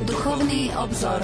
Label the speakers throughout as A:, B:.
A: Duchovný obzor.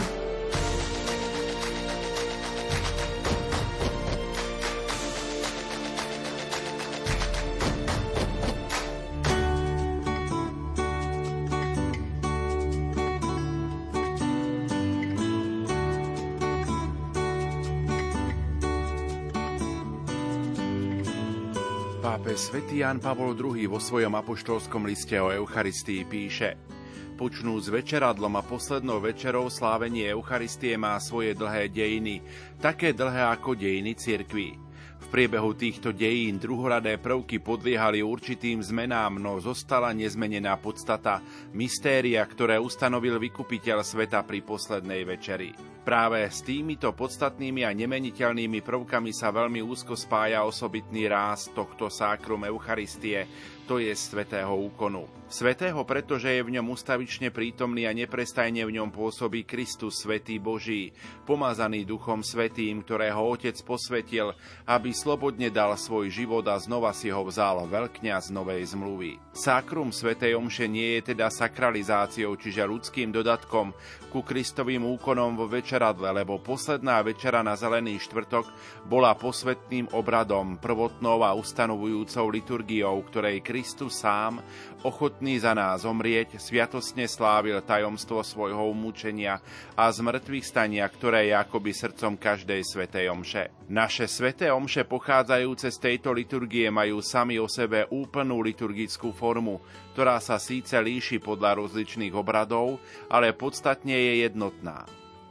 B: Pápež svätý Jan Pavol II vo svojom apoštolskom liste o Eucharistii píše Počnú s večeradlom a poslednou večerou slávenie Eucharistie má svoje dlhé dejiny, také dlhé ako dejiny cirkví. V priebehu týchto dejín druhoradé prvky podliehali určitým zmenám, no zostala nezmenená podstata, mystéria, ktoré ustanovil vykupiteľ sveta pri poslednej večeri. Práve s týmito podstatnými a nemeniteľnými prvkami sa veľmi úzko spája osobitný ráz tohto sákrum Eucharistie, to je svetého úkonu. Svetého, pretože je v ňom ustavične prítomný a neprestajne v ňom pôsobí Kristus Svetý Boží, pomazaný Duchom Svetým, ktorého Otec posvetil, aby slobodne dal svoj život a znova si ho vzal veľkňaz Novej zmluvy. Sákrum Svetej Omše nie je teda sakralizáciou, čiže ľudským dodatkom ku Kristovým úkonom vo večeradle, lebo posledná večera na Zelený štvrtok bola posvetným obradom, prvotnou a ustanovujúcou liturgiou, ktorej Kristus sám, ochotný za nás zomrieť, sviatosne slávil tajomstvo svojho umúčenia a zmrtvých stania, ktoré je akoby srdcom každej svetej omše. Naše sveté omše pochádzajúce z tejto liturgie majú sami o sebe úplnú liturgickú formu, ktorá sa síce líši podľa rozličných obradov, ale podstatne je jednotná.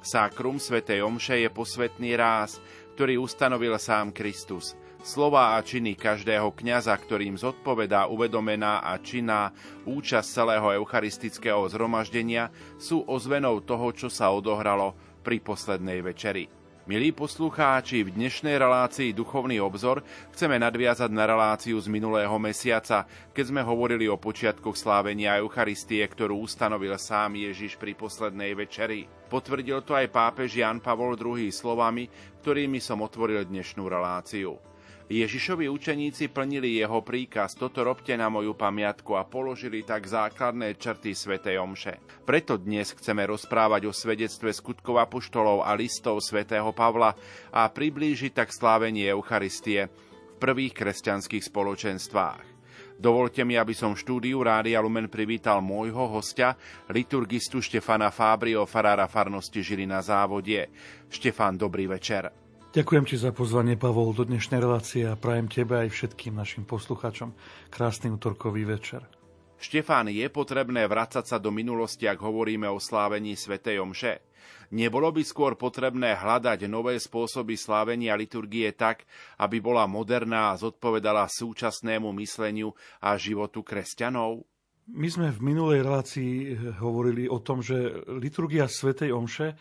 B: Sákrum svätej Omše je posvetný ráz, ktorý ustanovil sám Kristus – Slova a činy každého kňaza, ktorým zodpovedá uvedomená a činná účasť celého eucharistického zhromaždenia, sú ozvenou toho, čo sa odohralo pri poslednej večeri. Milí poslucháči, v dnešnej relácii Duchovný obzor chceme nadviazať na reláciu z minulého mesiaca, keď sme hovorili o počiatkoch slávenia Eucharistie, ktorú ustanovil sám Ježiš pri poslednej večeri. Potvrdil to aj pápež Jan Pavol II slovami, ktorými som otvoril dnešnú reláciu. Ježišovi učeníci plnili jeho príkaz, toto robte na moju pamiatku a položili tak základné črty svätej Omše. Preto dnes chceme rozprávať o svedectve skutkov apoštolov a listov svätého Pavla a priblížiť tak slávenie Eucharistie v prvých kresťanských spoločenstvách. Dovolte mi, aby som v štúdiu Rádia Lumen privítal môjho hostia, liturgistu Štefana Fábrio, farára farnosti Žili na závodie. Štefan, dobrý večer.
C: Ďakujem ti za pozvanie, Pavol, do dnešnej relácie a prajem tebe aj všetkým našim poslucháčom krásny útorkový večer.
B: Štefán, je potrebné vrácať sa do minulosti, ak hovoríme o slávení Svetej Omše? Nebolo by skôr potrebné hľadať nové spôsoby slávenia liturgie tak, aby bola moderná a zodpovedala súčasnému mysleniu a životu kresťanov?
C: My sme v minulej relácii hovorili o tom, že liturgia Svetej Omše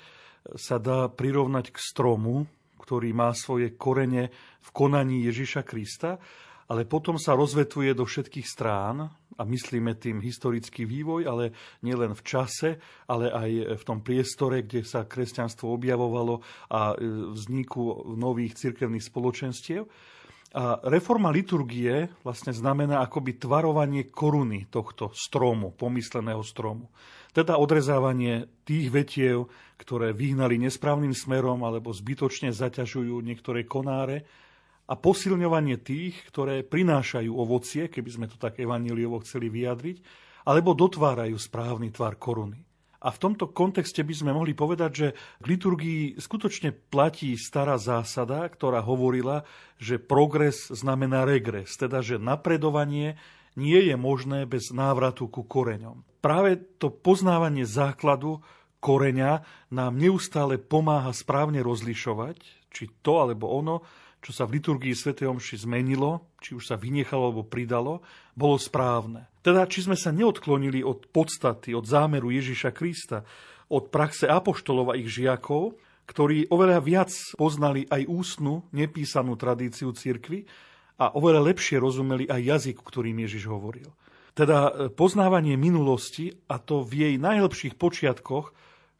C: sa dá prirovnať k stromu, ktorý má svoje korene v konaní Ježiša Krista, ale potom sa rozvetuje do všetkých strán a myslíme tým historický vývoj, ale nielen v čase, ale aj v tom priestore, kde sa kresťanstvo objavovalo a e, vzniku nových cirkevných spoločenstiev. A reforma liturgie vlastne znamená akoby tvarovanie koruny tohto stromu, pomysleného stromu. Teda odrezávanie tých vetiev, ktoré vyhnali nesprávnym smerom alebo zbytočne zaťažujú niektoré konáre a posilňovanie tých, ktoré prinášajú ovocie, keby sme to tak evaníliovo chceli vyjadriť, alebo dotvárajú správny tvar koruny. A v tomto kontexte by sme mohli povedať, že v liturgii skutočne platí stará zásada, ktorá hovorila, že progres znamená regres, teda že napredovanie nie je možné bez návratu ku koreňom. Práve to poznávanie základu koreňa nám neustále pomáha správne rozlišovať, či to alebo ono čo sa v liturgii Sv. Omši zmenilo, či už sa vynechalo alebo pridalo, bolo správne. Teda, či sme sa neodklonili od podstaty, od zámeru Ježiša Krista, od praxe apoštolov a ich žiakov, ktorí oveľa viac poznali aj ústnu, nepísanú tradíciu cirkvy a oveľa lepšie rozumeli aj jazyk, ktorým Ježiš hovoril. Teda e, poznávanie minulosti, a to v jej najlepších počiatkoch,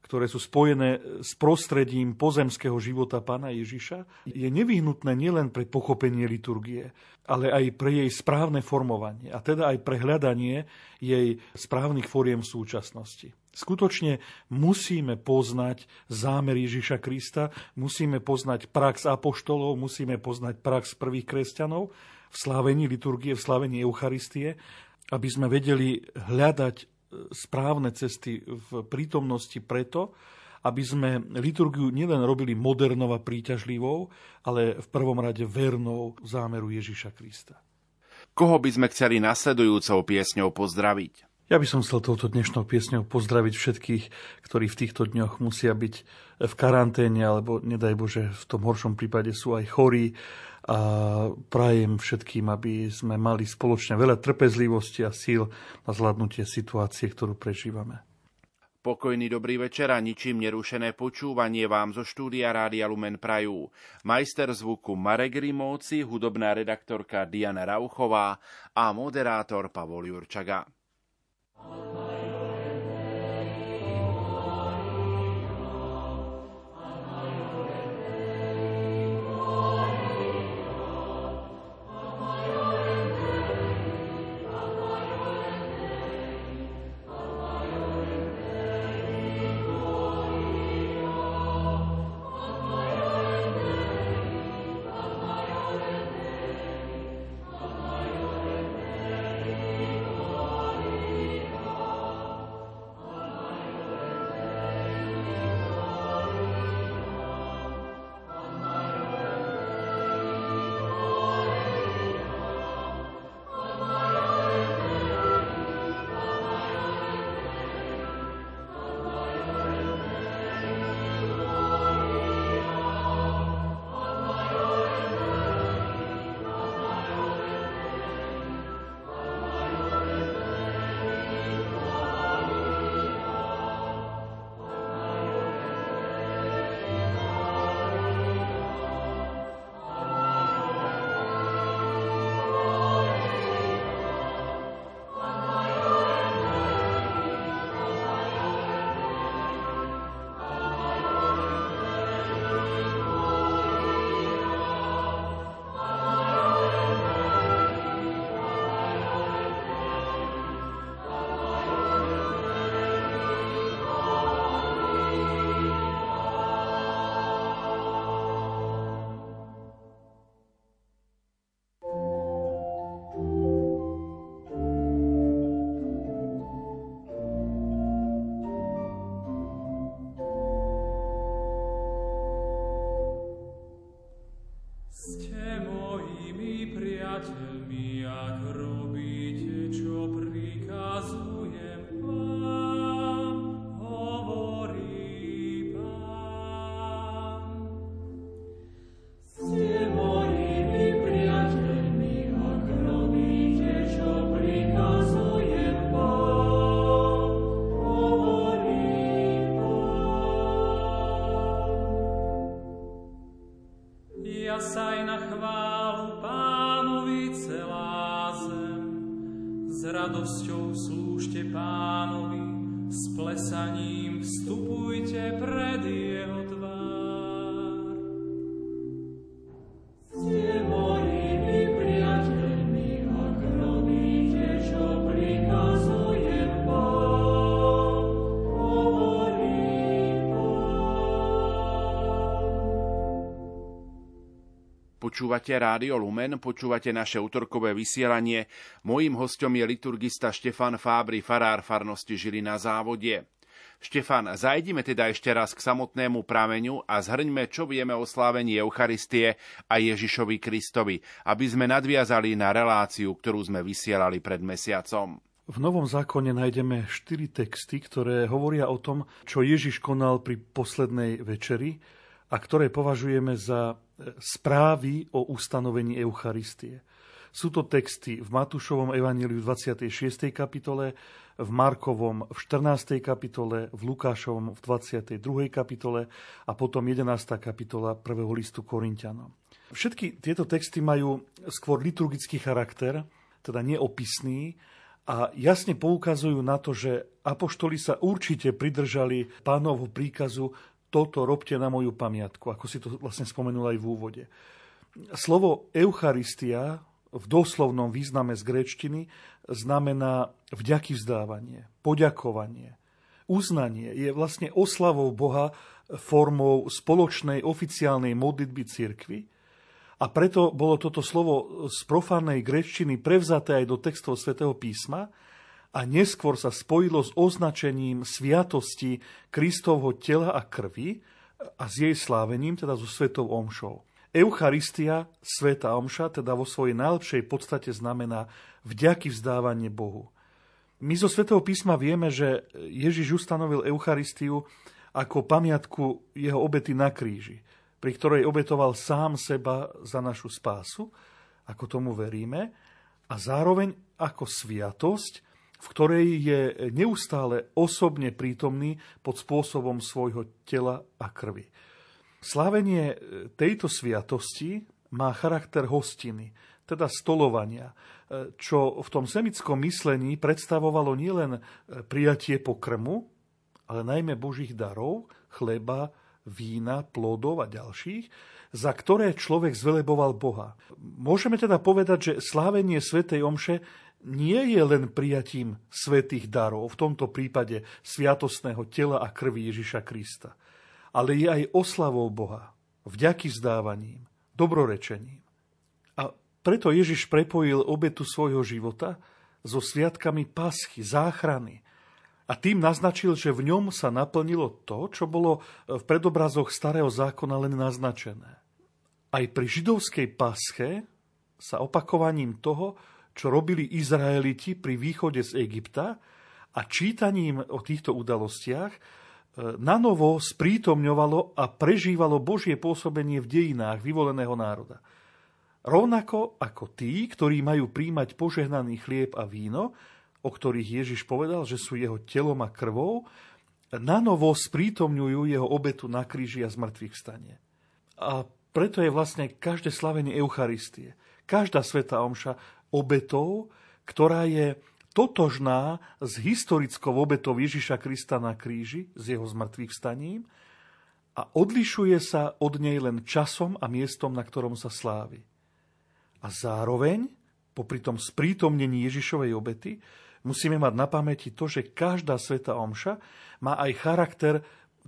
C: ktoré sú spojené s prostredím pozemského života pána Ježiša, je nevyhnutné nielen pre pochopenie liturgie, ale aj pre jej správne formovanie a teda aj pre hľadanie jej správnych foriem v súčasnosti. Skutočne musíme poznať zámer Ježiša Krista, musíme poznať prax apoštolov, musíme poznať prax prvých kresťanov v slávení liturgie, v slávení Eucharistie, aby sme vedeli hľadať správne cesty v prítomnosti preto, aby sme liturgiu nielen robili modernou a príťažlivou, ale v prvom rade vernou zámeru Ježiša Krista.
B: Koho by sme chceli nasledujúcou piesňou pozdraviť?
C: Ja by som chcel touto dnešnou piesňou pozdraviť všetkých, ktorí v týchto dňoch musia byť v karanténe, alebo nedaj Bože, v tom horšom prípade sú aj chorí. A prajem všetkým, aby sme mali spoločne veľa trpezlivosti a síl na zvládnutie situácie, ktorú prežívame.
B: Pokojný dobrý večer a ničím nerušené počúvanie vám zo štúdia Rádia Lumen Prajú. Majster zvuku Marek Rimóci, hudobná redaktorka Diana Rauchová a moderátor Pavol Jurčaga. Almighty. Počúvate Rádio Lumen, počúvate naše útorkové vysielanie. Mojím hostom je liturgista Štefan Fábry, farár farnosti Žili na závode. Štefan, zajdime teda ešte raz k samotnému prameňu a zhrňme, čo vieme o slávení Eucharistie a Ježišovi Kristovi, aby sme nadviazali na reláciu, ktorú sme vysielali pred mesiacom.
C: V Novom zákone nájdeme štyri texty, ktoré hovoria o tom, čo Ježiš konal pri poslednej večeri a ktoré považujeme za správy o ustanovení Eucharistie. Sú to texty v Matúšovom evaníliu 26. kapitole, v Markovom v 14. kapitole, v Lukášovom v 22. kapitole a potom 11. kapitola 1. listu Korintianom. Všetky tieto texty majú skôr liturgický charakter, teda neopisný, a jasne poukazujú na to, že apoštoli sa určite pridržali pánovho príkazu toto robte na moju pamiatku, ako si to vlastne spomenul aj v úvode. Slovo Eucharistia v doslovnom význame z gréčtiny znamená vďaky vzdávanie, poďakovanie, uznanie, je vlastne oslavou Boha formou spoločnej oficiálnej modlitby cirkvy. A preto bolo toto slovo z profánnej grečtiny prevzaté aj do textov svätého písma a neskôr sa spojilo s označením sviatosti Kristovho tela a krvi a s jej slávením, teda so svetou omšou. Eucharistia, sveta omša, teda vo svojej najlepšej podstate znamená vďaky vzdávanie Bohu. My zo svätého písma vieme, že Ježiš ustanovil Eucharistiu ako pamiatku jeho obety na kríži, pri ktorej obetoval sám seba za našu spásu, ako tomu veríme, a zároveň ako sviatosť, v ktorej je neustále osobne prítomný pod spôsobom svojho tela a krvi. Slávenie tejto sviatosti má charakter hostiny, teda stolovania, čo v tom semickom myslení predstavovalo nielen prijatie pokrmu, ale najmä Božích darov, chleba, vína, plodov a ďalších, za ktoré človek zveleboval Boha. Môžeme teda povedať, že slávenie Svetej Omše nie je len prijatím svetých darov, v tomto prípade sviatostného tela a krvi Ježiša Krista, ale je aj oslavou Boha, vďaky vzdávaním, dobrorečením. A preto Ježiš prepojil obetu svojho života so sviatkami paschy, záchrany, a tým naznačil, že v ňom sa naplnilo to, čo bolo v predobrazoch starého zákona len naznačené. Aj pri židovskej pasche sa opakovaním toho, čo robili Izraeliti pri východe z Egypta a čítaním o týchto udalostiach e, na novo sprítomňovalo a prežívalo Božie pôsobenie v dejinách vyvoleného národa. Rovnako ako tí, ktorí majú príjmať požehnaný chlieb a víno, o ktorých Ježiš povedal, že sú jeho telom a krvou, na novo sprítomňujú jeho obetu na kríži a zmrtvých stane. A preto je vlastne každé slavenie Eucharistie, každá sveta omša obetou, ktorá je totožná s historickou obetou Ježiša Krista na kríži, s jeho zmrtvých staním a odlišuje sa od nej len časom a miestom, na ktorom sa slávi. A zároveň, popri tom sprítomnení Ježišovej obety, musíme mať na pamäti to, že každá sveta omša má aj charakter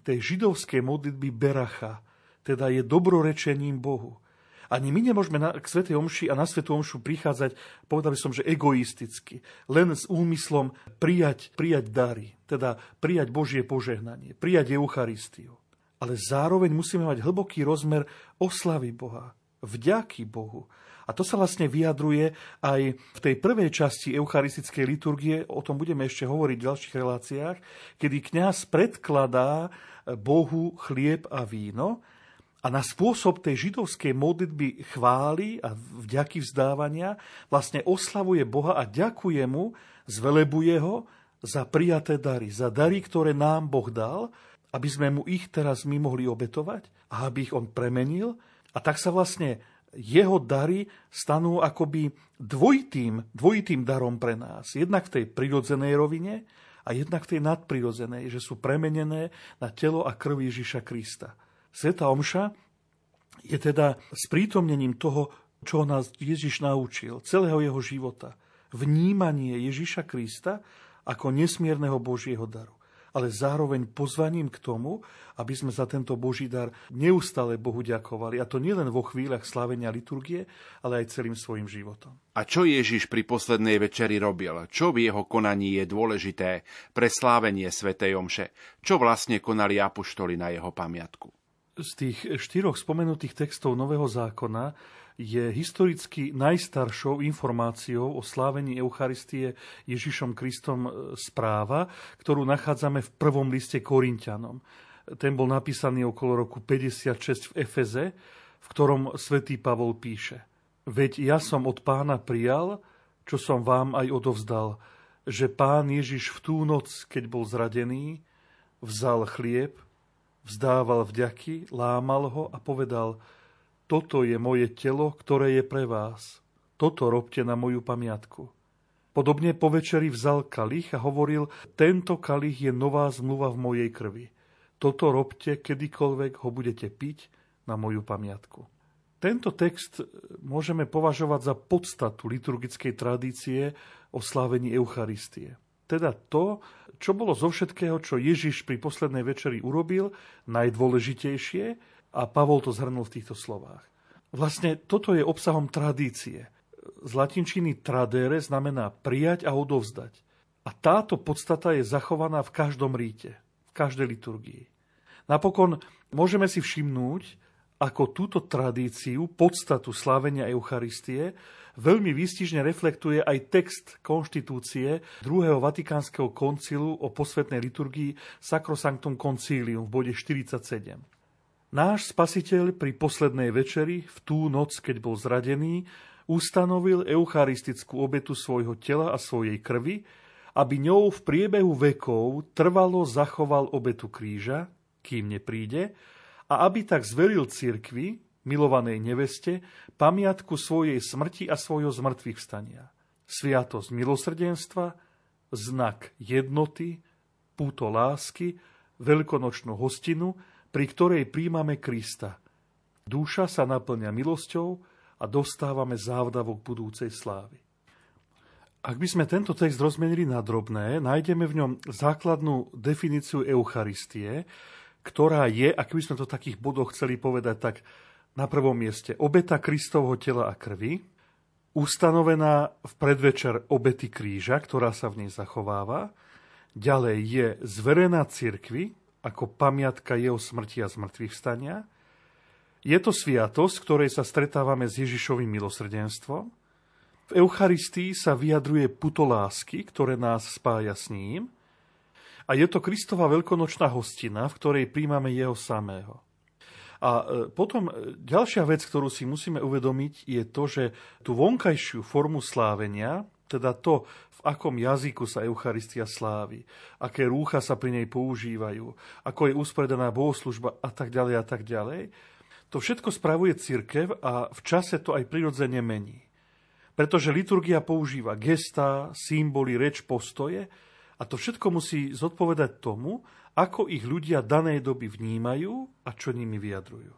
C: tej židovskej modlitby beracha, teda je dobrorečením Bohu. Ani my nemôžeme na, k Svetej Omši a na Svetú Omšu prichádzať, povedal by som, že egoisticky, len s úmyslom prijať, prijať dary, teda prijať Božie požehnanie, prijať Eucharistiu. Ale zároveň musíme mať hlboký rozmer oslavy Boha, vďaky Bohu, a to sa vlastne vyjadruje aj v tej prvej časti eucharistickej liturgie, o tom budeme ešte hovoriť v ďalších reláciách, kedy kňaz predkladá Bohu chlieb a víno a na spôsob tej židovskej modlitby chvály a vďaky vzdávania vlastne oslavuje Boha a ďakuje mu, zvelebuje ho za prijaté dary, za dary, ktoré nám Boh dal, aby sme mu ich teraz my mohli obetovať a aby ich on premenil. A tak sa vlastne jeho dary stanú akoby dvojitým, dvojitým darom pre nás. Jednak v tej prirodzenej rovine a jednak v tej nadprirodzenej, že sú premenené na telo a krv Ježiša Krista. Sveta Omša je teda sprítomnením toho, čo nás Ježiš naučil, celého jeho života. Vnímanie Ježiša Krista ako nesmierneho Božieho daru ale zároveň pozvaním k tomu, aby sme za tento Boží dar neustále Bohu ďakovali. A to nielen vo chvíľach slávenia liturgie, ale aj celým svojim životom.
B: A čo Ježiš pri poslednej večeri robil? Čo v jeho konaní je dôležité pre slávenie svätej Omše? Čo vlastne konali apoštoli na jeho pamiatku?
C: Z tých štyroch spomenutých textov Nového zákona je historicky najstaršou informáciou o slávení Eucharistie Ježišom Kristom e, správa, ktorú nachádzame v prvom liste Korintianom. Ten bol napísaný okolo roku 56 v Efeze, v ktorom svätý Pavol píše Veď ja som od pána prijal, čo som vám aj odovzdal, že pán Ježiš v tú noc, keď bol zradený, vzal chlieb, vzdával vďaky, lámal ho a povedal – toto je moje telo, ktoré je pre vás. Toto robte na moju pamiatku. Podobne po večeri vzal kalich a hovoril, tento kalich je nová zmluva v mojej krvi. Toto robte, kedykoľvek ho budete piť na moju pamiatku. Tento text môžeme považovať za podstatu liturgickej tradície o slávení Eucharistie. Teda to, čo bolo zo všetkého, čo Ježiš pri poslednej večeri urobil, najdôležitejšie a Pavol to zhrnul v týchto slovách. Vlastne toto je obsahom tradície. Z latinčiny tradere znamená prijať a odovzdať. A táto podstata je zachovaná v každom ríte, v každej liturgii. Napokon môžeme si všimnúť, ako túto tradíciu, podstatu slávenia Eucharistie, veľmi výstižne reflektuje aj text konštitúcie druhého Vatikánskeho koncilu o posvetnej liturgii Sacrosanctum Concilium v bode 47. Náš spasiteľ pri poslednej večeri, v tú noc, keď bol zradený, ustanovil eucharistickú obetu svojho tela a svojej krvi, aby ňou v priebehu vekov trvalo zachoval obetu kríža, kým nepríde, a aby tak zveril cirkvi, milovanej neveste, pamiatku svojej smrti a svojho zmrtvých vstania. Sviatosť milosrdenstva, znak jednoty, púto lásky, veľkonočnú hostinu, pri ktorej príjmame Krista. Dúša sa naplňa milosťou a dostávame závdavok budúcej slávy. Ak by sme tento text rozmenili na drobné, nájdeme v ňom základnú definíciu Eucharistie, ktorá je, ak by sme to v takých bodoch chceli povedať, tak na prvom mieste obeta Kristovho tela a krvi, ustanovená v predvečer obety kríža, ktorá sa v nej zachováva. Ďalej je zverená cirkvi ako pamiatka jeho smrti a zmrtvých vstania. Je to sviatosť, ktorej sa stretávame s Ježišovým milosrdenstvom. V Eucharistii sa vyjadruje puto lásky, ktoré nás spája s ním. A je to Kristova veľkonočná hostina, v ktorej príjmame jeho samého. A e, potom e, ďalšia vec, ktorú si musíme uvedomiť, je to, že tú vonkajšiu formu slávenia, teda to, v akom jazyku sa Eucharistia slávi, aké rúcha sa pri nej používajú, ako je usporiadaná bohoslužba a tak ďalej a tak ďalej, to všetko spravuje cirkev a v čase to aj prirodzene mení. Pretože liturgia používa gesta, symboly, reč, postoje a to všetko musí zodpovedať tomu, ako ich ľudia danej doby vnímajú a čo nimi vyjadrujú.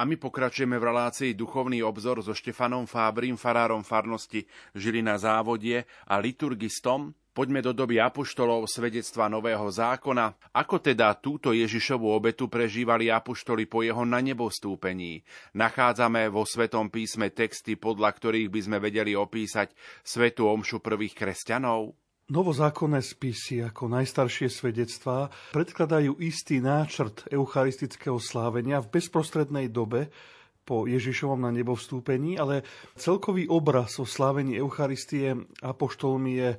B: A my pokračujeme v relácii Duchovný obzor so Štefanom Fábrim, farárom farnosti Žilina závodie a liturgistom. Poďme do doby apoštolov svedectva Nového zákona. Ako teda túto Ježišovú obetu prežívali apoštoli po jeho na nebo? Nachádzame vo Svetom písme texty, podľa ktorých by sme vedeli opísať Svetu omšu prvých kresťanov?
C: Novozákonné spisy ako najstaršie svedectvá predkladajú istý náčrt eucharistického slávenia v bezprostrednej dobe po Ježišovom na nebo vstúpení, ale celkový obraz o slávení Eucharistie apoštolmi je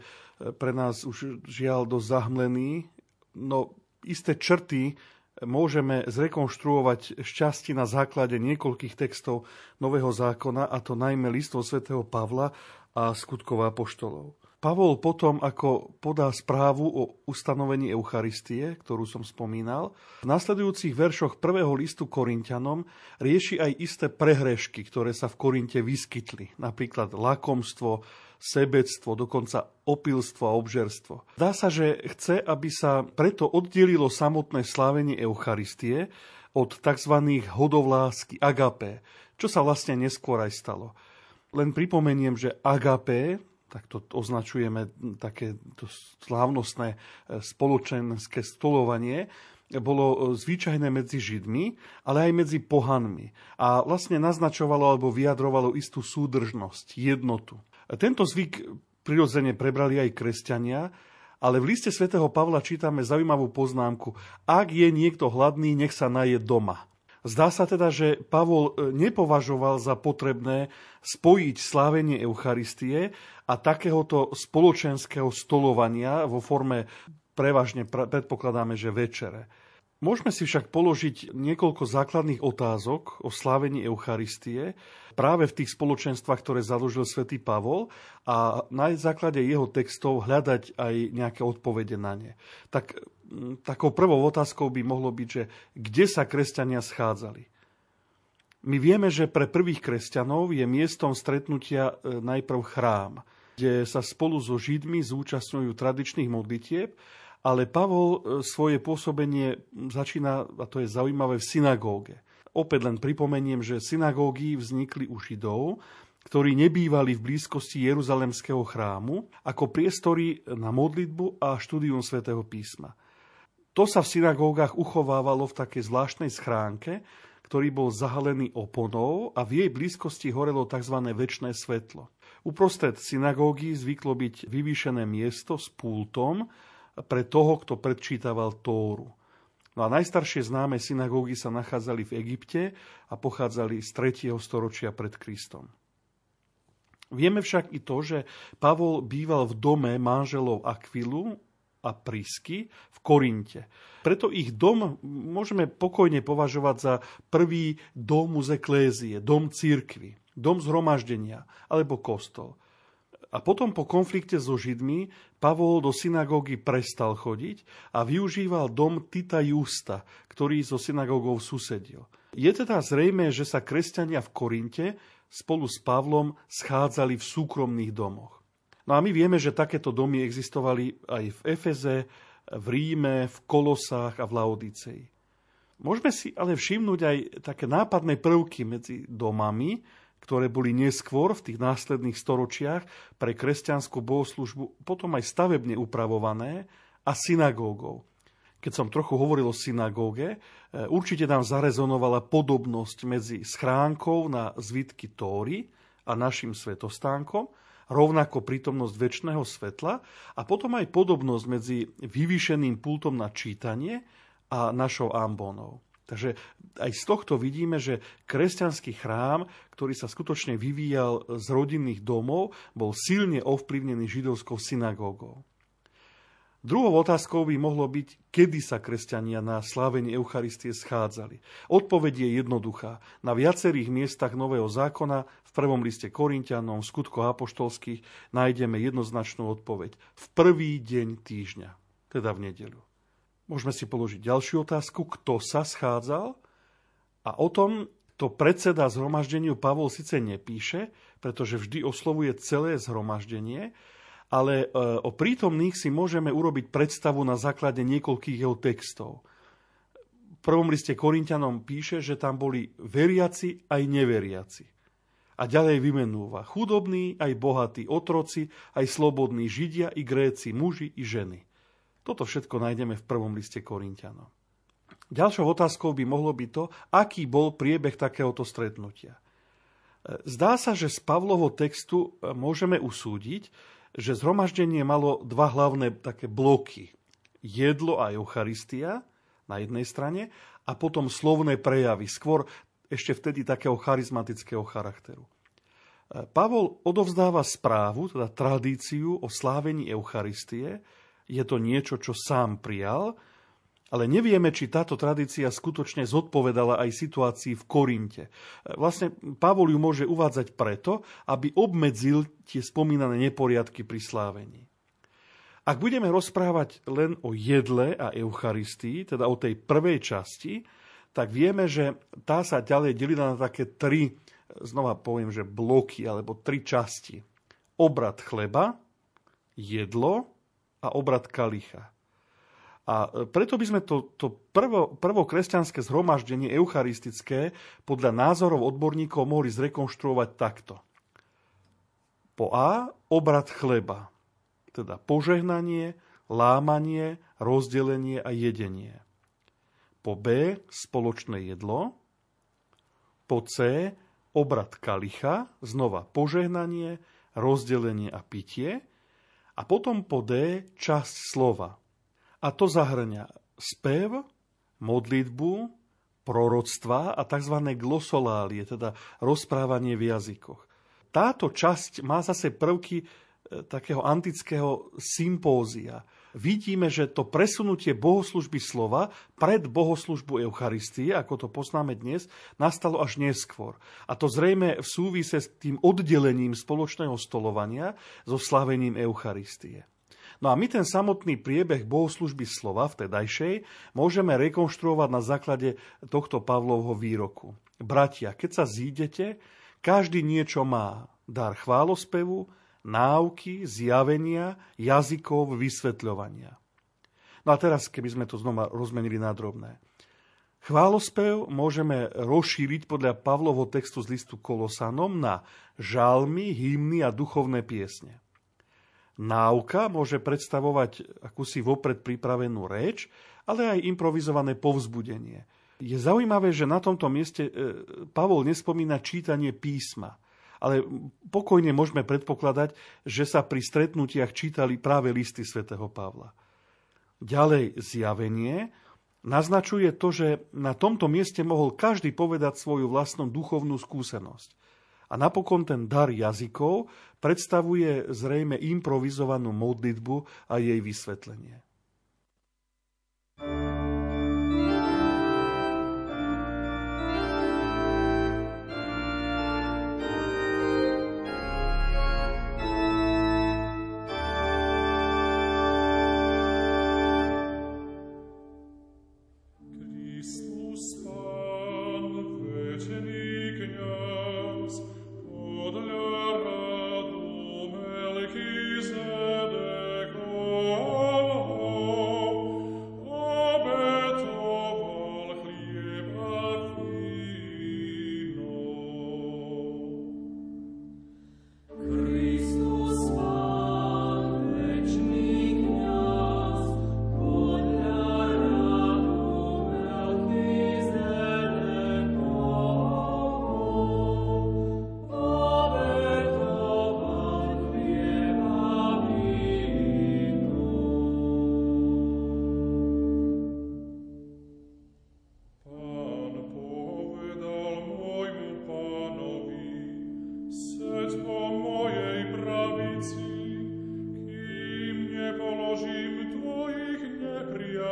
C: pre nás už žiaľ dosť zahmlený. No isté črty môžeme zrekonštruovať šťastie na základe niekoľkých textov Nového zákona, a to najmä listov svätého Pavla a skutkov apoštolov. Pavol potom, ako podá správu o ustanovení Eucharistie, ktorú som spomínal, v nasledujúcich veršoch prvého listu Korintianom rieši aj isté prehrešky, ktoré sa v Korinte vyskytli. Napríklad lakomstvo, sebectvo, dokonca opilstvo a obžerstvo. Dá sa, že chce, aby sa preto oddelilo samotné slávenie Eucharistie od tzv. hodovlásky agapé, čo sa vlastne neskôr aj stalo. Len pripomeniem, že agapé, tak to označujeme také to slávnostné e, spoločenské stolovanie, bolo e, zvyčajné medzi Židmi, ale aj medzi pohanmi. A vlastne naznačovalo alebo vyjadrovalo istú súdržnosť, jednotu. Tento zvyk prirodzene prebrali aj kresťania, ale v liste svätého Pavla čítame zaujímavú poznámku. Ak je niekto hladný, nech sa naje doma. Zdá sa teda, že Pavol e, nepovažoval za potrebné spojiť slávenie Eucharistie a takéhoto spoločenského stolovania vo forme prevažne predpokladáme, že večere. Môžeme si však položiť niekoľko základných otázok o slávení Eucharistie práve v tých spoločenstvách, ktoré založil svätý Pavol a na základe jeho textov hľadať aj nejaké odpovede na ne. Tak takou prvou otázkou by mohlo byť, že kde sa kresťania schádzali. My vieme, že pre prvých kresťanov je miestom stretnutia e, najprv chrám, kde sa spolu so Židmi zúčastňujú tradičných modlitieb ale Pavol e, svoje pôsobenie začína, a to je zaujímavé, v synagóge. Opäť len pripomeniem, že synagógy vznikli u Židov, ktorí nebývali v blízkosti Jeruzalemského chrámu, ako priestory na modlitbu a štúdium svätého písma. To sa v synagógach uchovávalo v takej zvláštnej schránke, ktorý bol zahalený oponou a v jej blízkosti horelo tzv. väčšné svetlo. Uprostred synagógy zvyklo byť vyvýšené miesto s pultom, pre toho, kto predčítaval Tóru. No a najstaršie známe synagógy sa nachádzali v Egypte a pochádzali z 3. storočia pred Kristom. Vieme však i to, že Pavol býval v dome manželov Akvilu a Prisky v Korinte. Preto ich dom môžeme pokojne považovať za prvý dom z eklézie, dom církvy, dom zhromaždenia alebo kostol. A potom po konflikte so Židmi Pavol do synagógy prestal chodiť a využíval dom Tita Justa, ktorý so synagógou susedil. Je teda zrejme, že sa kresťania v Korinte spolu s Pavlom schádzali v súkromných domoch. No a my vieme, že takéto domy existovali aj v Efeze, v Ríme, v Kolosách a v Laodicei. Môžeme si ale všimnúť aj také nápadné prvky medzi domami, ktoré boli neskôr v tých následných storočiach pre kresťanskú bohoslužbu potom aj stavebne upravované a synagógou. Keď som trochu hovoril o synagóge, e, určite nám zarezonovala podobnosť medzi schránkou na zvitky Tóry a našim svetostánkom, rovnako prítomnosť väčšného svetla a potom aj podobnosť medzi vyvýšeným pultom na čítanie a našou ambónou. Takže aj z tohto vidíme, že kresťanský chrám, ktorý sa skutočne vyvíjal z rodinných domov, bol silne ovplyvnený židovskou synagógou. Druhou otázkou by mohlo byť, kedy sa kresťania na slávenie Eucharistie schádzali. Odpoveď je jednoduchá. Na viacerých miestach Nového zákona, v prvom liste Korintianom, v skutkoch apoštolských, nájdeme jednoznačnú odpoveď. V prvý deň týždňa, teda v nedeľu. Môžeme si položiť ďalšiu otázku, kto sa schádzal a o tom to predseda zhromaždeniu Pavol síce nepíše, pretože vždy oslovuje celé zhromaždenie, ale e, o prítomných si môžeme urobiť predstavu na základe niekoľkých jeho textov. prvom liste Korintianom píše, že tam boli veriaci aj neveriaci. A ďalej vymenúva chudobní, aj bohatí, otroci, aj slobodní, židia i gréci, muži i ženy. Toto všetko nájdeme v prvom liste Korintianom. Ďalšou otázkou by mohlo byť to, aký bol priebeh takéhoto stretnutia. Zdá sa, že z Pavlovho textu môžeme usúdiť, že zhromaždenie malo dva hlavné také bloky. Jedlo a Eucharistia na jednej strane a potom slovné prejavy, skôr ešte vtedy takého charizmatického charakteru. Pavol odovzdáva správu, teda tradíciu o slávení Eucharistie. Je to niečo, čo sám prijal, ale nevieme, či táto tradícia skutočne zodpovedala aj situácii v Korinte. Vlastne Pavol ju môže uvádzať preto, aby obmedzil tie spomínané neporiadky pri slávení. Ak budeme rozprávať len o jedle a Eucharistii, teda o tej prvej časti, tak vieme, že tá sa ďalej delí na také tri, znova poviem, že bloky alebo tri časti. Obrad chleba, jedlo a obrad kalicha. A e, preto by sme to, to prvo, kresťanské zhromaždenie eucharistické podľa názorov odborníkov mohli zrekonštruovať takto. Po A obrad chleba, teda požehnanie, lámanie, rozdelenie a jedenie. Po B spoločné jedlo. Po C obrad kalicha, znova požehnanie, rozdelenie a pitie. A potom po D časť slova, a to zahrňa spev, modlitbu, proroctva a tzv. glosolálie, teda rozprávanie v jazykoch. Táto časť má zase prvky e, takého antického sympózia. Vidíme, že to presunutie bohoslužby slova pred bohoslužbu Eucharistie, ako to poznáme dnes, nastalo až neskôr. A to zrejme v súvise s tým oddelením spoločného stolovania so slavením Eucharistie. No a my ten samotný priebeh bohoslužby slova v tedajšej môžeme rekonštruovať na základe tohto Pavlovho výroku. Bratia, keď sa zídete, každý niečo má. Dar chválospevu, náuky, zjavenia, jazykov, vysvetľovania. No a teraz, keby sme to znova rozmenili na drobné. Chválospev môžeme rozšíriť podľa Pavlovho textu z listu Kolosanom na žalmy, hymny a duchovné piesne. Náuka môže predstavovať akúsi vopred pripravenú reč, ale aj improvizované povzbudenie. Je zaujímavé, že na tomto mieste e, Pavol nespomína čítanie písma, ale pokojne môžeme predpokladať, že sa pri stretnutiach čítali práve listy svätého Pavla. Ďalej zjavenie naznačuje to, že na tomto mieste mohol každý povedať svoju vlastnú duchovnú skúsenosť. A napokon ten dar jazykov predstavuje zrejme improvizovanú modlitbu a jej vysvetlenie.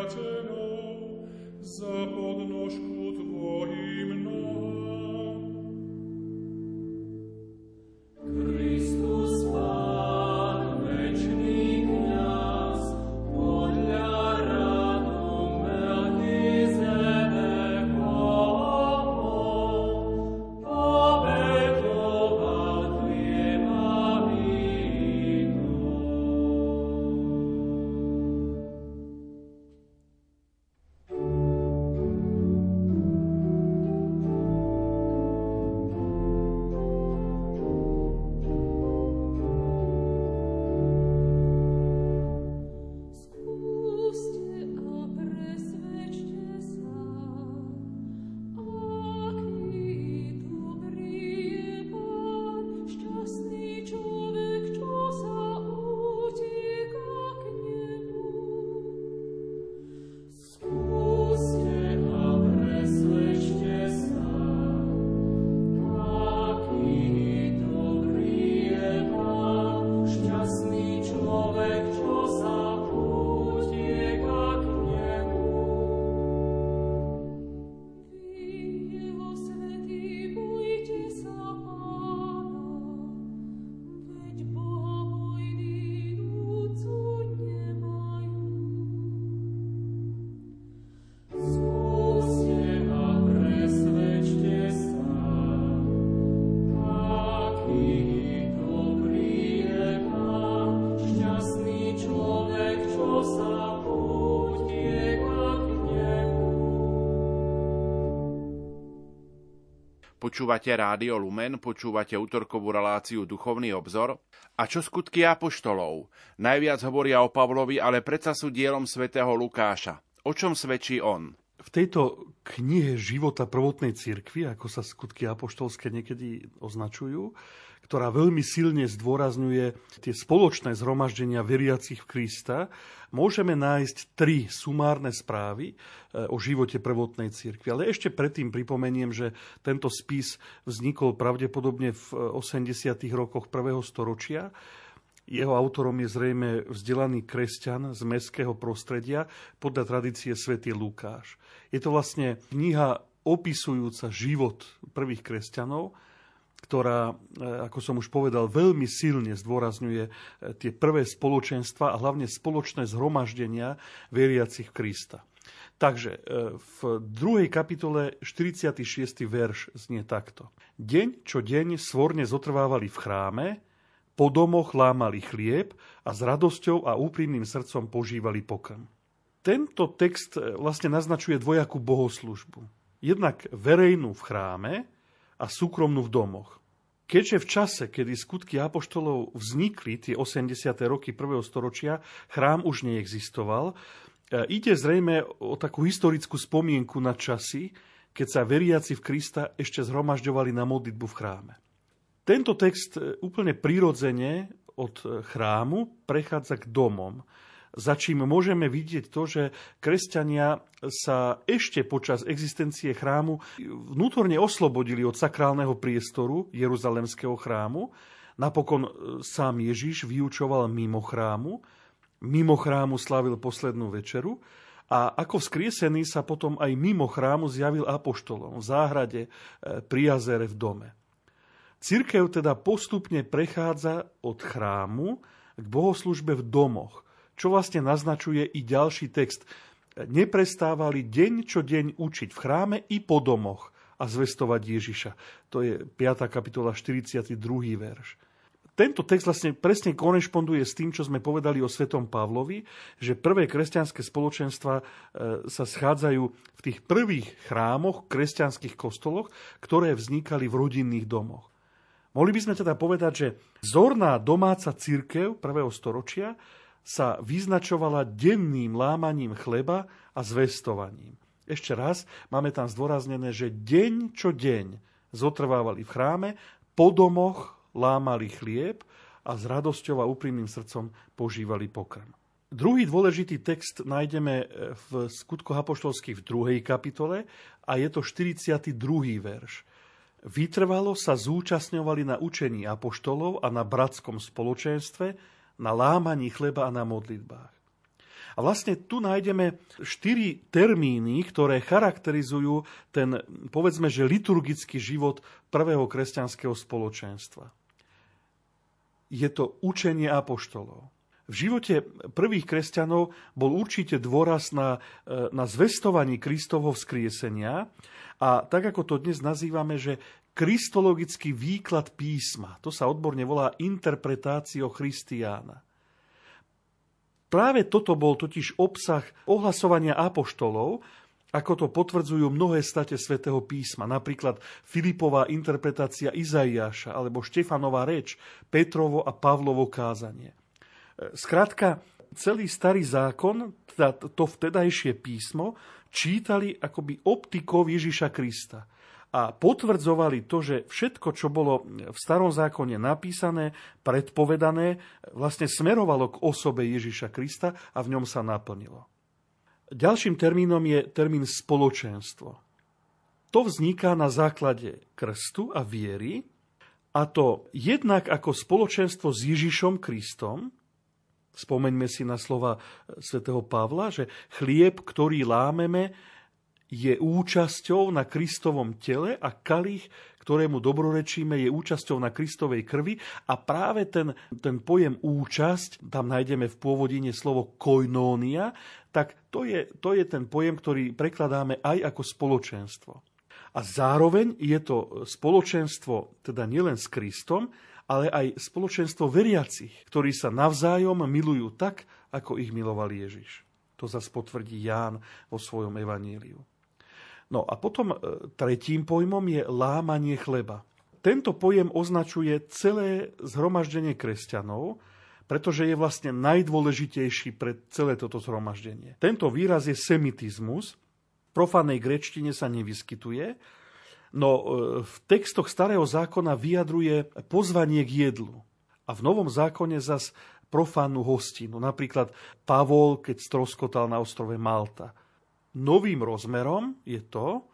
B: 这 Počúvate Rádio Lumen, počúvate útorkovú reláciu Duchovný obzor. A čo skutky apoštolov? Najviac hovoria o Pavlovi, ale predsa sú dielom svätého Lukáša. O čom svedčí on?
C: V tejto knihe života prvotnej cirkvi, ako sa skutky apoštolské niekedy označujú, ktorá veľmi silne zdôrazňuje tie spoločné zhromaždenia veriacich v Krista, môžeme nájsť tri sumárne správy e, o živote prvotnej cirkvi. Ale ešte predtým pripomeniem, že tento spis vznikol pravdepodobne v 80. rokoch prvého storočia. Jeho autorom je zrejme vzdelaný kresťan z mestského prostredia podľa tradície svätý Lukáš. Je to vlastne kniha opisujúca život prvých kresťanov, ktorá, e, ako som už povedal, veľmi silne zdôrazňuje e, tie prvé spoločenstva a hlavne spoločné zhromaždenia veriacich Krista. Takže e, v druhej kapitole 46. verš znie takto. Deň čo deň svorne zotrvávali v chráme, po domoch lámali chlieb a s radosťou a úprimným srdcom požívali pokrm. Tento text vlastne naznačuje dvojakú bohoslužbu. Jednak verejnú v chráme, a súkromnú v domoch. Keďže v čase, kedy skutky apoštolov vznikli, tie 80. roky prvého storočia, chrám už neexistoval, e, ide zrejme o takú historickú spomienku na časy, keď sa veriaci v Krista ešte zhromažďovali na modlitbu v chráme. Tento text e, úplne prirodzene od e, chrámu prechádza k domom za čím môžeme vidieť to, že kresťania sa ešte počas existencie chrámu vnútorne oslobodili od sakrálneho priestoru Jeruzalemského chrámu. Napokon e, sám Ježiš vyučoval mimo chrámu, mimo chrámu slavil poslednú večeru a ako vzkriesený sa potom aj mimo chrámu zjavil apoštolom v záhrade e, pri jazere v dome. Cirkev teda postupne prechádza od chrámu k bohoslužbe v domoch, čo vlastne naznačuje i ďalší text. Neprestávali deň čo deň učiť v chráme i po domoch a zvestovať Ježiša. To je 5. kapitola 42. verš. Tento text vlastne presne korešponduje s tým, čo sme povedali o svetom Pavlovi, že prvé kresťanské spoločenstva e, sa schádzajú v tých prvých chrámoch, kresťanských kostoloch, ktoré vznikali v rodinných domoch. Mohli by sme teda povedať, že zorná domáca církev prvého storočia sa vyznačovala denným lámaním chleba a zvestovaním. Ešte raz, máme tam zdôraznené, že deň čo deň zotrvávali v chráme, po domoch lámali chlieb a s radosťou a úprimným srdcom požívali pokrm. Druhý dôležitý text nájdeme v skutkoch apoštolských v druhej kapitole a je to 42. verš. Vytrvalo sa zúčastňovali na učení apoštolov a na bratskom spoločenstve, na lámaní chleba a na modlitbách. A vlastne tu nájdeme štyri termíny, ktoré charakterizujú ten, povedzme, že liturgický život prvého kresťanského spoločenstva. Je to učenie apoštolov. V živote prvých kresťanov bol určite dôraz na, e, na zvestovaní Kristovho vzkriesenia a tak ako to dnes nazývame, že kristologický výklad písma. To sa odborne volá interpretácio Christiána. Práve toto bol totiž obsah ohlasovania apoštolov, ako to potvrdzujú mnohé state svätého písma, napríklad Filipová interpretácia Izaiáša alebo Štefanová reč, Petrovo a Pavlovo kázanie. Skrátka, celý starý zákon, teda to vtedajšie písmo, čítali akoby optikou Ježiša Krista – a potvrdzovali to, že všetko, čo bolo v starom zákone napísané, predpovedané, vlastne smerovalo k osobe Ježiša Krista a v ňom sa naplnilo. Ďalším termínom je termín spoločenstvo. To vzniká na základe krstu a viery, a to jednak ako spoločenstvo s Ježišom Kristom, spomeňme si na slova svätého Pavla, že chlieb, ktorý lámeme, je účasťou na Kristovom tele a kalich, ktorému dobrorečíme, je účasťou na Kristovej krvi a práve ten, ten pojem účasť, tam nájdeme v pôvodine slovo koinónia, tak to je, to je ten pojem, ktorý prekladáme aj ako spoločenstvo. A zároveň je to spoločenstvo teda nielen s Kristom, ale aj spoločenstvo veriacich, ktorí sa navzájom milujú tak, ako ich miloval Ježiš. To zase potvrdí Ján vo svojom evaníliu. No a potom e, tretím pojmom je lámanie chleba. Tento pojem označuje celé zhromaždenie kresťanov, pretože je vlastne najdôležitejší pre celé toto zhromaždenie. Tento výraz je semitizmus, v profanej grečtine sa nevyskytuje, no e, v textoch Starého zákona vyjadruje pozvanie k jedlu. A v Novom zákone zas profánnu hostinu. Napríklad Pavol, keď stroskotal na ostrove Malta. Novým rozmerom je to,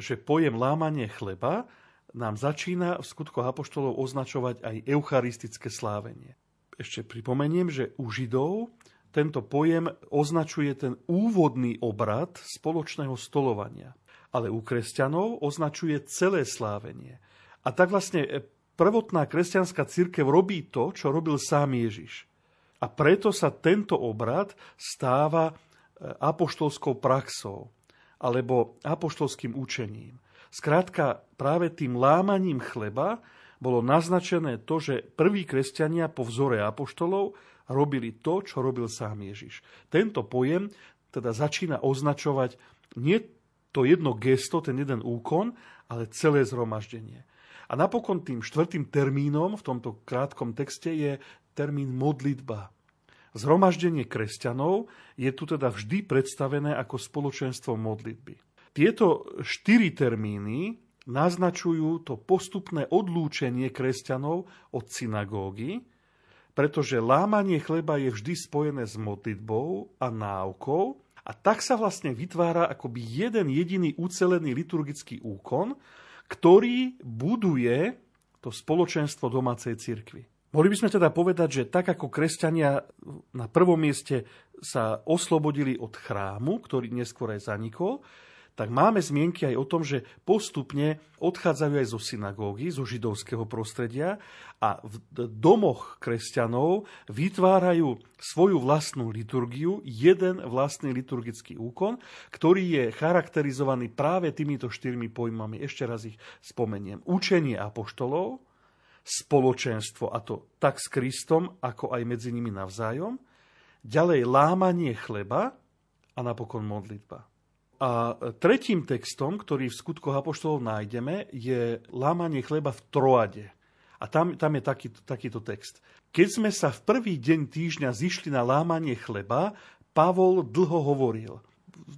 C: že pojem lámanie chleba nám začína v skutkoch apoštolov označovať aj eucharistické slávenie ešte pripomeniem, že u Židov tento pojem označuje ten úvodný obrad spoločného stolovania. Ale u kresťanov označuje celé slávenie. A tak vlastne prvotná kresťanská církev robí to, čo robil sám Ježiš. A preto sa tento obrad stáva apoštolskou praxou alebo apoštolským učením. Skrátka, práve tým lámaním chleba bolo naznačené to, že prví kresťania po vzore apoštolov robili to, čo robil sám Ježiš. Tento pojem teda začína označovať nie to jedno gesto, ten jeden úkon, ale celé zhromaždenie. A napokon tým štvrtým termínom v tomto krátkom texte je termín modlitba. Zhromaždenie kresťanov je tu teda vždy predstavené ako spoločenstvo modlitby. Tieto štyri termíny naznačujú to postupné odlúčenie kresťanov od synagógy, pretože lámanie chleba je vždy spojené s modlitbou a náukou a tak sa vlastne vytvára akoby jeden jediný ucelený liturgický úkon, ktorý buduje to spoločenstvo domácej cirkvi. Mohli by sme teda povedať, že tak ako kresťania na prvom mieste sa oslobodili od chrámu, ktorý neskôr aj zanikol, tak máme zmienky aj o tom, že postupne odchádzajú aj zo synagógy, zo židovského prostredia a v domoch kresťanov vytvárajú svoju vlastnú liturgiu, jeden vlastný liturgický úkon, ktorý je charakterizovaný práve týmito štyrmi pojmami. Ešte raz ich spomeniem. Učenie apoštolov, spoločenstvo, a to tak s Kristom, ako aj medzi nimi navzájom, ďalej lámanie chleba a napokon modlitba. A tretím textom, ktorý v skutkoch apoštolov nájdeme, je lámanie chleba v Troade. A tam, tam je taký, takýto text. Keď sme sa v prvý deň týždňa zišli na lámanie chleba, Pavol dlho hovoril.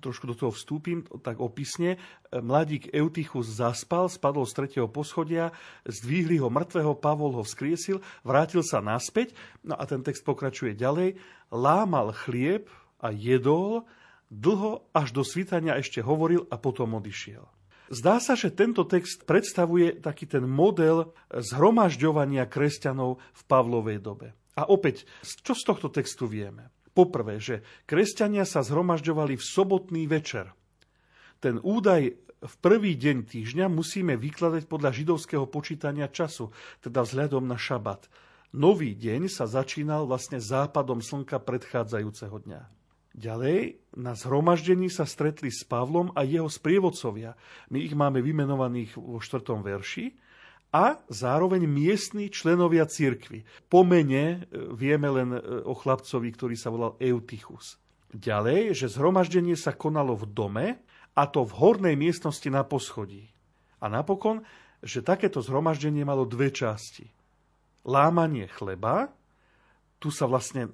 C: Trošku do toho vstúpim, tak opisne. Mladík Eutychus zaspal, spadol z tretieho poschodia, zdvihli ho mŕtvého, Pavol ho vzkriesil, vrátil sa naspäť, no a ten text pokračuje ďalej. Lámal chlieb a jedol Dlho až do svítania ešte hovoril a potom odišiel. Zdá sa, že tento text predstavuje taký ten model zhromažďovania kresťanov v Pavlovej dobe. A opäť, čo z tohto textu vieme? Poprvé, že kresťania sa zhromažďovali v sobotný večer. Ten údaj v prvý deň týždňa musíme vykladať podľa židovského počítania času, teda vzhľadom na šabat. Nový deň sa začínal vlastne západom slnka predchádzajúceho dňa. Ďalej, na zhromaždení sa stretli s Pavlom a jeho sprievodcovia. My ich máme vymenovaných vo štvrtom verši. A zároveň miestní členovia cirkvy. Po mene e, vieme len e, o chlapcovi, ktorý sa volal Eutychus. Ďalej, že zhromaždenie sa konalo v dome, a to v hornej miestnosti na poschodí. A napokon, že takéto zhromaždenie malo dve časti. Lámanie chleba, tu sa vlastne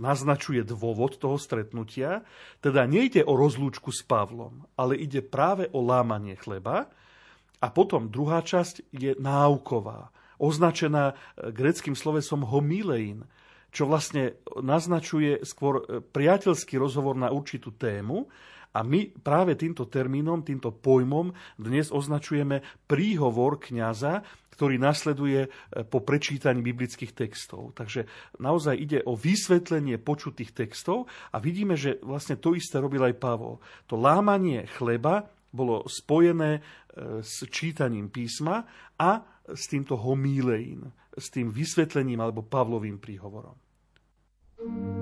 C: naznačuje dôvod toho stretnutia. Teda nejde o rozlúčku s Pavlom, ale ide práve o lámanie chleba. A potom druhá časť je náuková, označená e, greckým slovesom homilein, čo vlastne naznačuje skôr e, priateľský rozhovor na určitú tému. A my práve týmto termínom, týmto pojmom dnes označujeme príhovor kňaza, ktorý nasleduje e, po prečítaní biblických textov. Takže naozaj ide o vysvetlenie počutých textov a vidíme, že vlastne to isté robil aj Pavol. To lámanie chleba bolo spojené e, s čítaním písma a s týmto homílein, s tým vysvetlením alebo Pavlovým príhovorom. thank you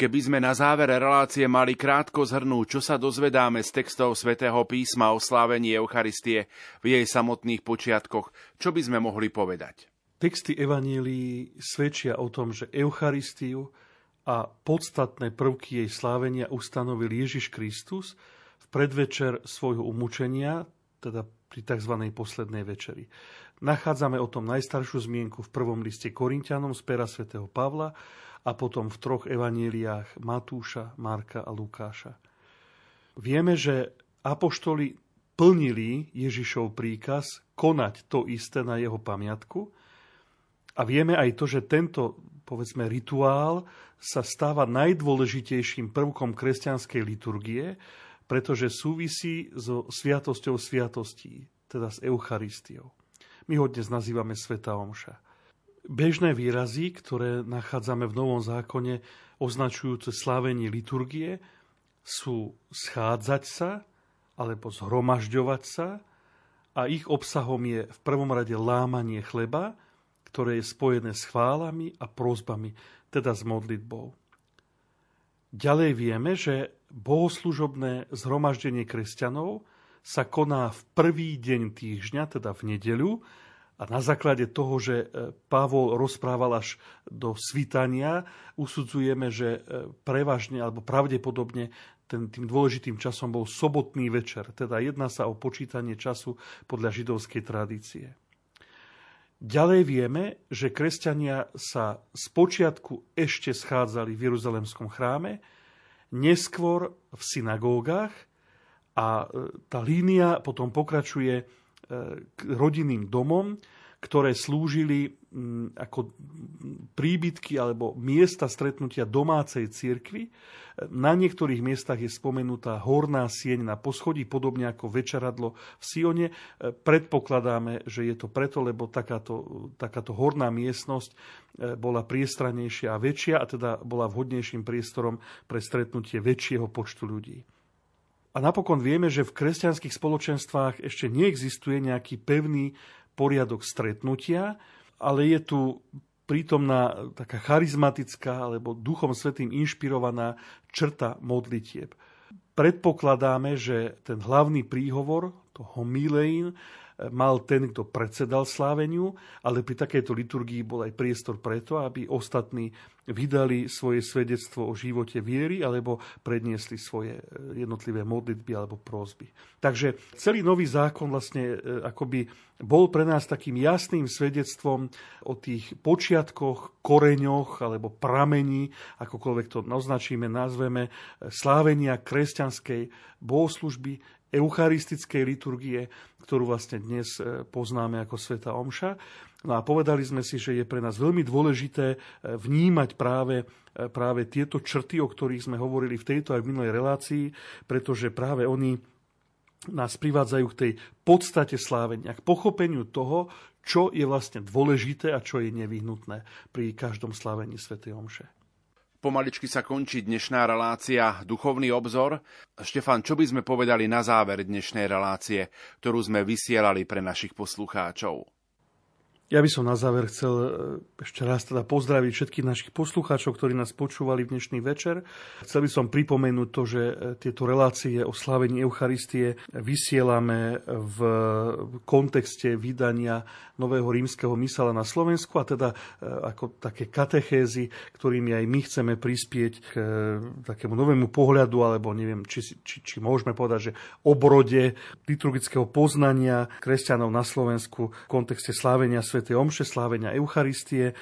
B: Keby sme na závere relácie mali krátko zhrnúť, čo sa dozvedáme z textov svätého písma o slávení Eucharistie v jej samotných počiatkoch, čo by sme mohli povedať?
C: Texty Evanílií svedčia o tom, že Eucharistiu a podstatné prvky jej slávenia ustanovil Ježiš Kristus v predvečer svojho umúčenia, teda pri tzv. poslednej večeri. Nachádzame o tom najstaršiu zmienku v prvom liste Korintianom z pera svätého Pavla, a potom v troch evaníliách Matúša, Marka a Lukáša. Vieme, že apoštoli plnili Ježišov príkaz konať to isté na jeho pamiatku a vieme aj to, že tento povedzme rituál sa stáva najdôležitejším prvkom kresťanskej liturgie, pretože súvisí so sviatosťou sviatostí, teda s Eucharistiou. My ho dnes nazývame Sveta Omša. Bežné výrazy, ktoré nachádzame v Novom zákone, označujúce slávenie liturgie, sú schádzať sa alebo zhromažďovať sa a ich obsahom je v prvom rade lámanie chleba, ktoré je spojené s chválami a prozbami, teda s modlitbou. Ďalej vieme, že bohoslužobné zhromaždenie kresťanov sa koná v prvý deň týždňa, teda v nedeľu, a na základe toho, že e, Pavol rozprával až do svitania, usudzujeme, že e, prevažne alebo pravdepodobne ten, tým dôležitým časom bol sobotný večer. Teda jedná sa o počítanie času podľa židovskej tradície. Ďalej vieme, že kresťania sa z počiatku ešte schádzali v Jeruzalemskom chráme, neskôr v synagógach a e, tá línia potom pokračuje k rodinným domom, ktoré slúžili mm, ako príbytky alebo miesta stretnutia domácej cirkvy. Na niektorých miestach je spomenutá horná sieň na poschodí, podobne ako večeradlo v Sione. Predpokladáme, že je to preto, lebo takáto, takáto horná miestnosť e, bola priestranejšia a väčšia a teda bola vhodnejším priestorom pre stretnutie väčšieho počtu ľudí. A napokon vieme, že v kresťanských spoločenstvách ešte neexistuje nejaký pevný poriadok stretnutia, ale je tu prítomná taká charizmatická alebo duchom svetým inšpirovaná črta modlitieb. Predpokladáme, že ten hlavný príhovor, to homilein, mal ten, kto predsedal sláveniu, ale pri takejto liturgii bol aj priestor preto, aby ostatní vydali svoje svedectvo o živote viery alebo predniesli svoje e, jednotlivé modlitby alebo prózby. Takže celý nový zákon vlastne e, akoby bol pre nás takým jasným svedectvom o tých počiatkoch, koreňoch alebo pramení, akokoľvek to označíme, nazveme, e, slávenia kresťanskej bohoslužby, eucharistickej liturgie, ktorú vlastne dnes e, poznáme ako Sveta Omša. No a povedali sme si, že je pre nás veľmi dôležité e, vnímať práve, e, práve tieto črty, o ktorých sme hovorili v tejto aj v minulej relácii, pretože práve oni nás privádzajú k tej podstate slávenia, k pochopeniu toho, čo je vlastne dôležité a čo je nevyhnutné pri každom slávení Sv. Omše.
B: Pomaličky sa končí dnešná relácia Duchovný obzor. Štefan, čo by sme povedali na záver dnešnej relácie, ktorú sme vysielali pre našich poslucháčov?
C: Ja by som na záver chcel e, ešte raz teda pozdraviť všetkých našich poslucháčov, ktorí nás počúvali v dnešný večer. Chcel by som pripomenúť to, že e, tieto relácie o slávení Eucharistie vysielame v kontexte vydania nového rímskeho mysala na Slovensku a teda e, ako také katechézy, ktorými aj my chceme prispieť k takému novému pohľadu, alebo neviem, či, či, či môžeme povedať, že obrode liturgického poznania kresťanov na Slovensku v kontexte slávenia Sv. Omše, slávenia Eucharistie.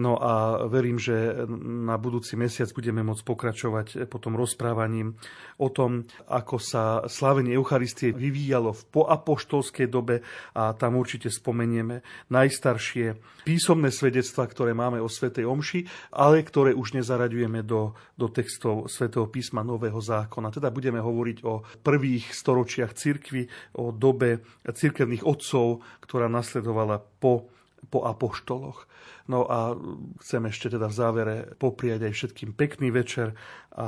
C: No a verím, že na budúci mesiac budeme môcť pokračovať potom rozprávaním o tom, ako sa slávenie Eucharistie vyvíjalo v poapoštolskej dobe a tam určite spomenieme najstaršie písomné svedectva, ktoré máme o Svetej Omši, ale ktoré už nezaraďujeme do, do textov Svetého písma Nového zákona. Teda budeme hovoriť o prvých storočiach cirkvy, o dobe cirkevných otcov, ktorá nasledovala po po apoštoloch. No a chcem ešte teda v závere popriať aj všetkým pekný večer a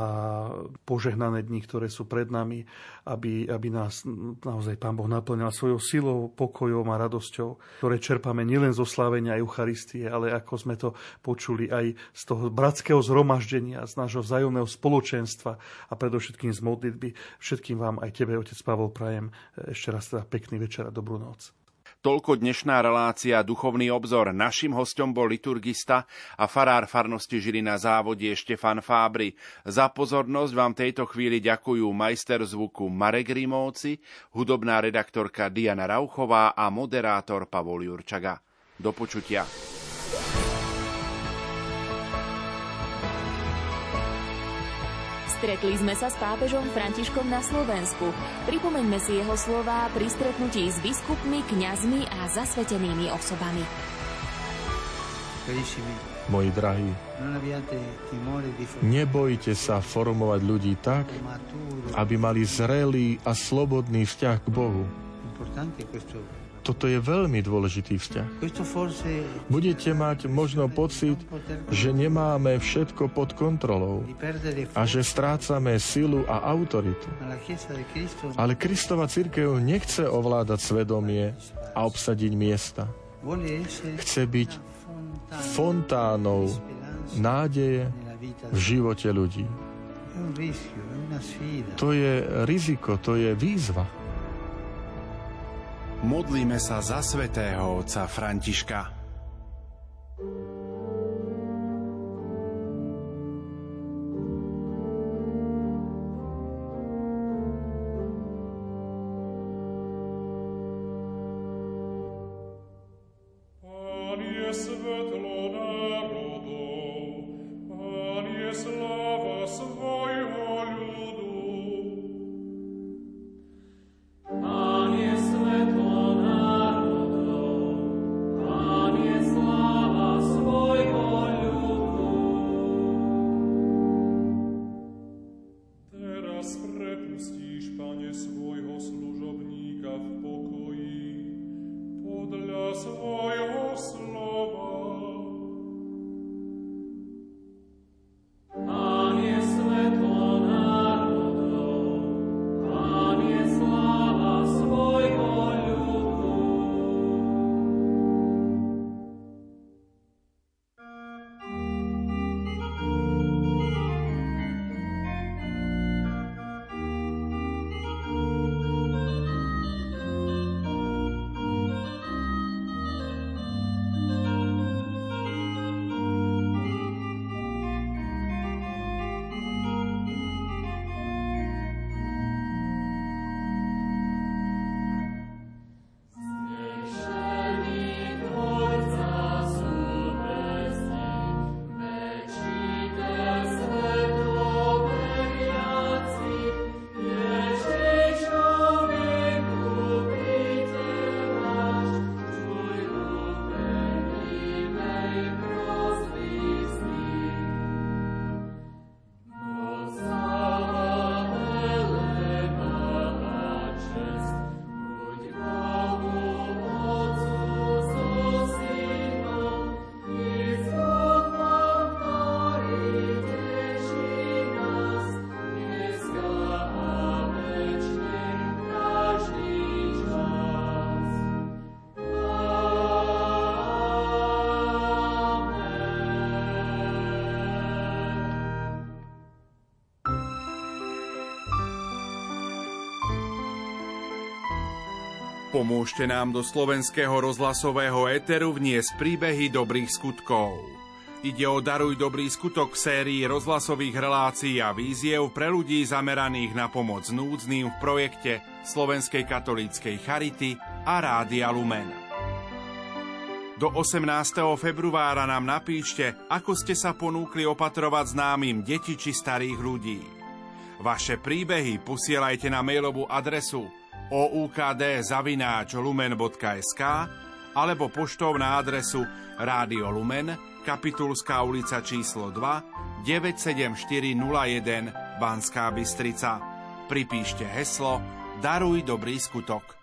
C: požehnané dni, ktoré sú pred nami, aby, aby nás naozaj Pán Boh naplňal svojou silou, pokojom a radosťou, ktoré čerpame nielen zo slávenia Eucharistie, ale ako sme to počuli aj z toho bratského zhromaždenia, z nášho vzájomného spoločenstva a predovšetkým z modlitby. Všetkým vám aj tebe, otec Pavol, prajem ešte raz teda pekný večer a dobrú noc.
B: Toľko dnešná relácia Duchovný obzor. Našim hostom bol liturgista a farár farnosti Žilina závode Štefan Fábry. Za pozornosť vám tejto chvíli ďakujú majster zvuku Marek Rimovci, hudobná redaktorka Diana Rauchová a moderátor Pavol Jurčaga. Do počutia.
A: Stretli sme sa s pápežom Františkom na Slovensku. Pripomeňme si jeho slová pri stretnutí s biskupmi, kňazmi a zasvetenými osobami.
D: Moji drahí, nebojte sa formovať ľudí tak, aby mali zrelý a slobodný vzťah k Bohu. Toto je veľmi dôležitý vzťah. Budete mať možno pocit, že nemáme všetko pod kontrolou a že strácame silu a autoritu. Ale Kristova církev nechce ovládať svedomie a obsadiť miesta. Chce byť fontánou nádeje v živote ľudí. To je riziko, to je výzva.
B: Modlíme sa za svätého otca Františka. Pomôžte nám do slovenského rozhlasového éteru vniesť príbehy dobrých skutkov. Ide o Daruj dobrý skutok sérii rozhlasových relácií a víziev pre ľudí zameraných na pomoc núdznym v projekte Slovenskej katolíckej Charity a Rádia Lumen. Do 18. februára nám napíšte, ako ste sa ponúkli opatrovať známym deti či starých ľudí. Vaše príbehy posielajte na mailovú adresu oukd.lumen.sk alebo poštou na adresu Rádio Lumen, Kapitulská ulica číslo 2, 97401 Banská Bystrica. Pripíšte heslo Daruj dobrý skutok.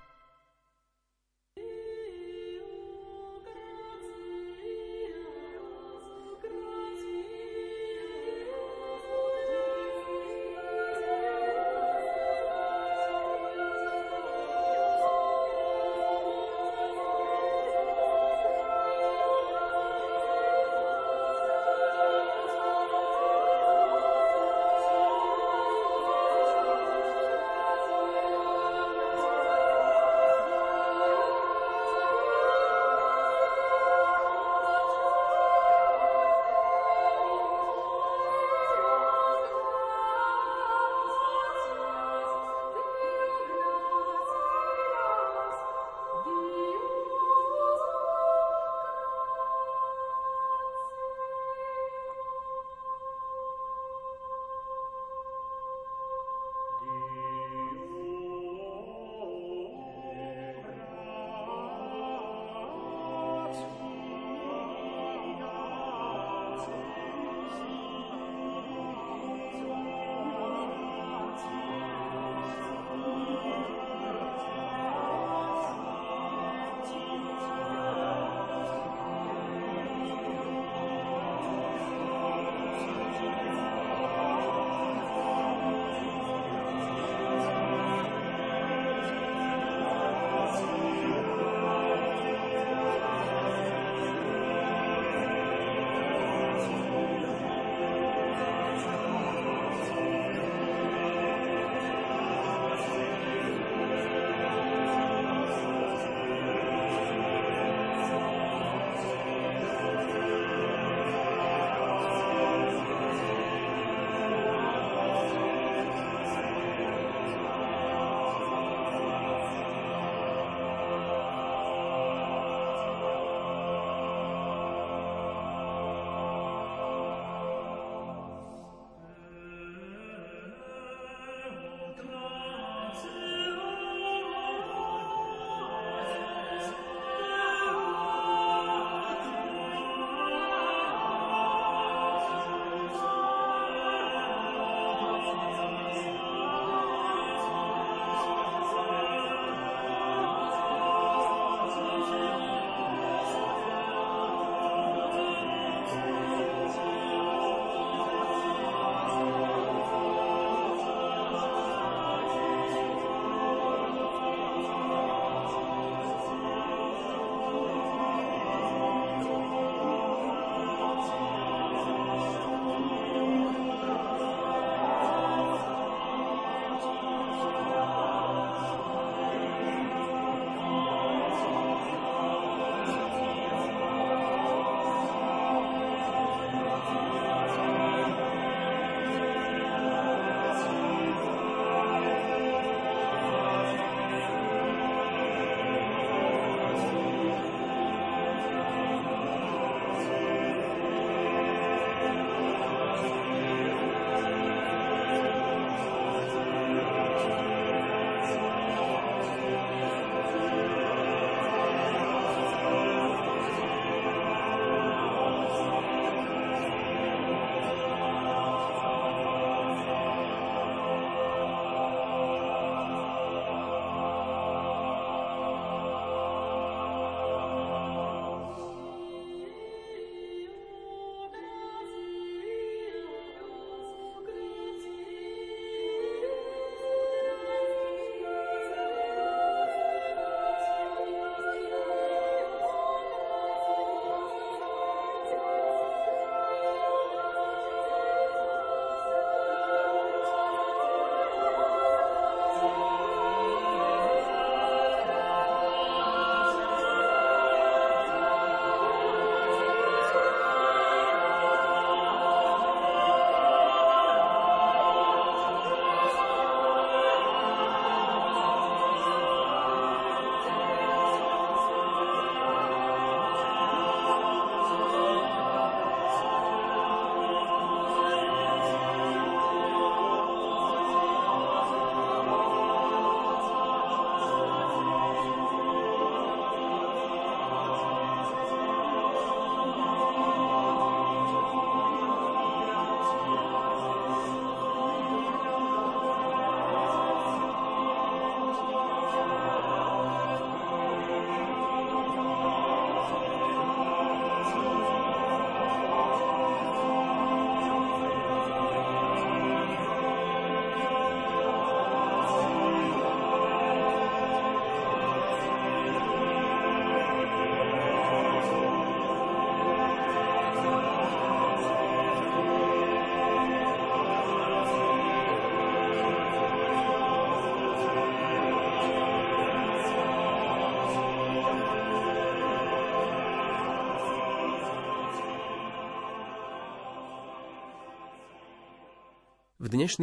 E: V dnešný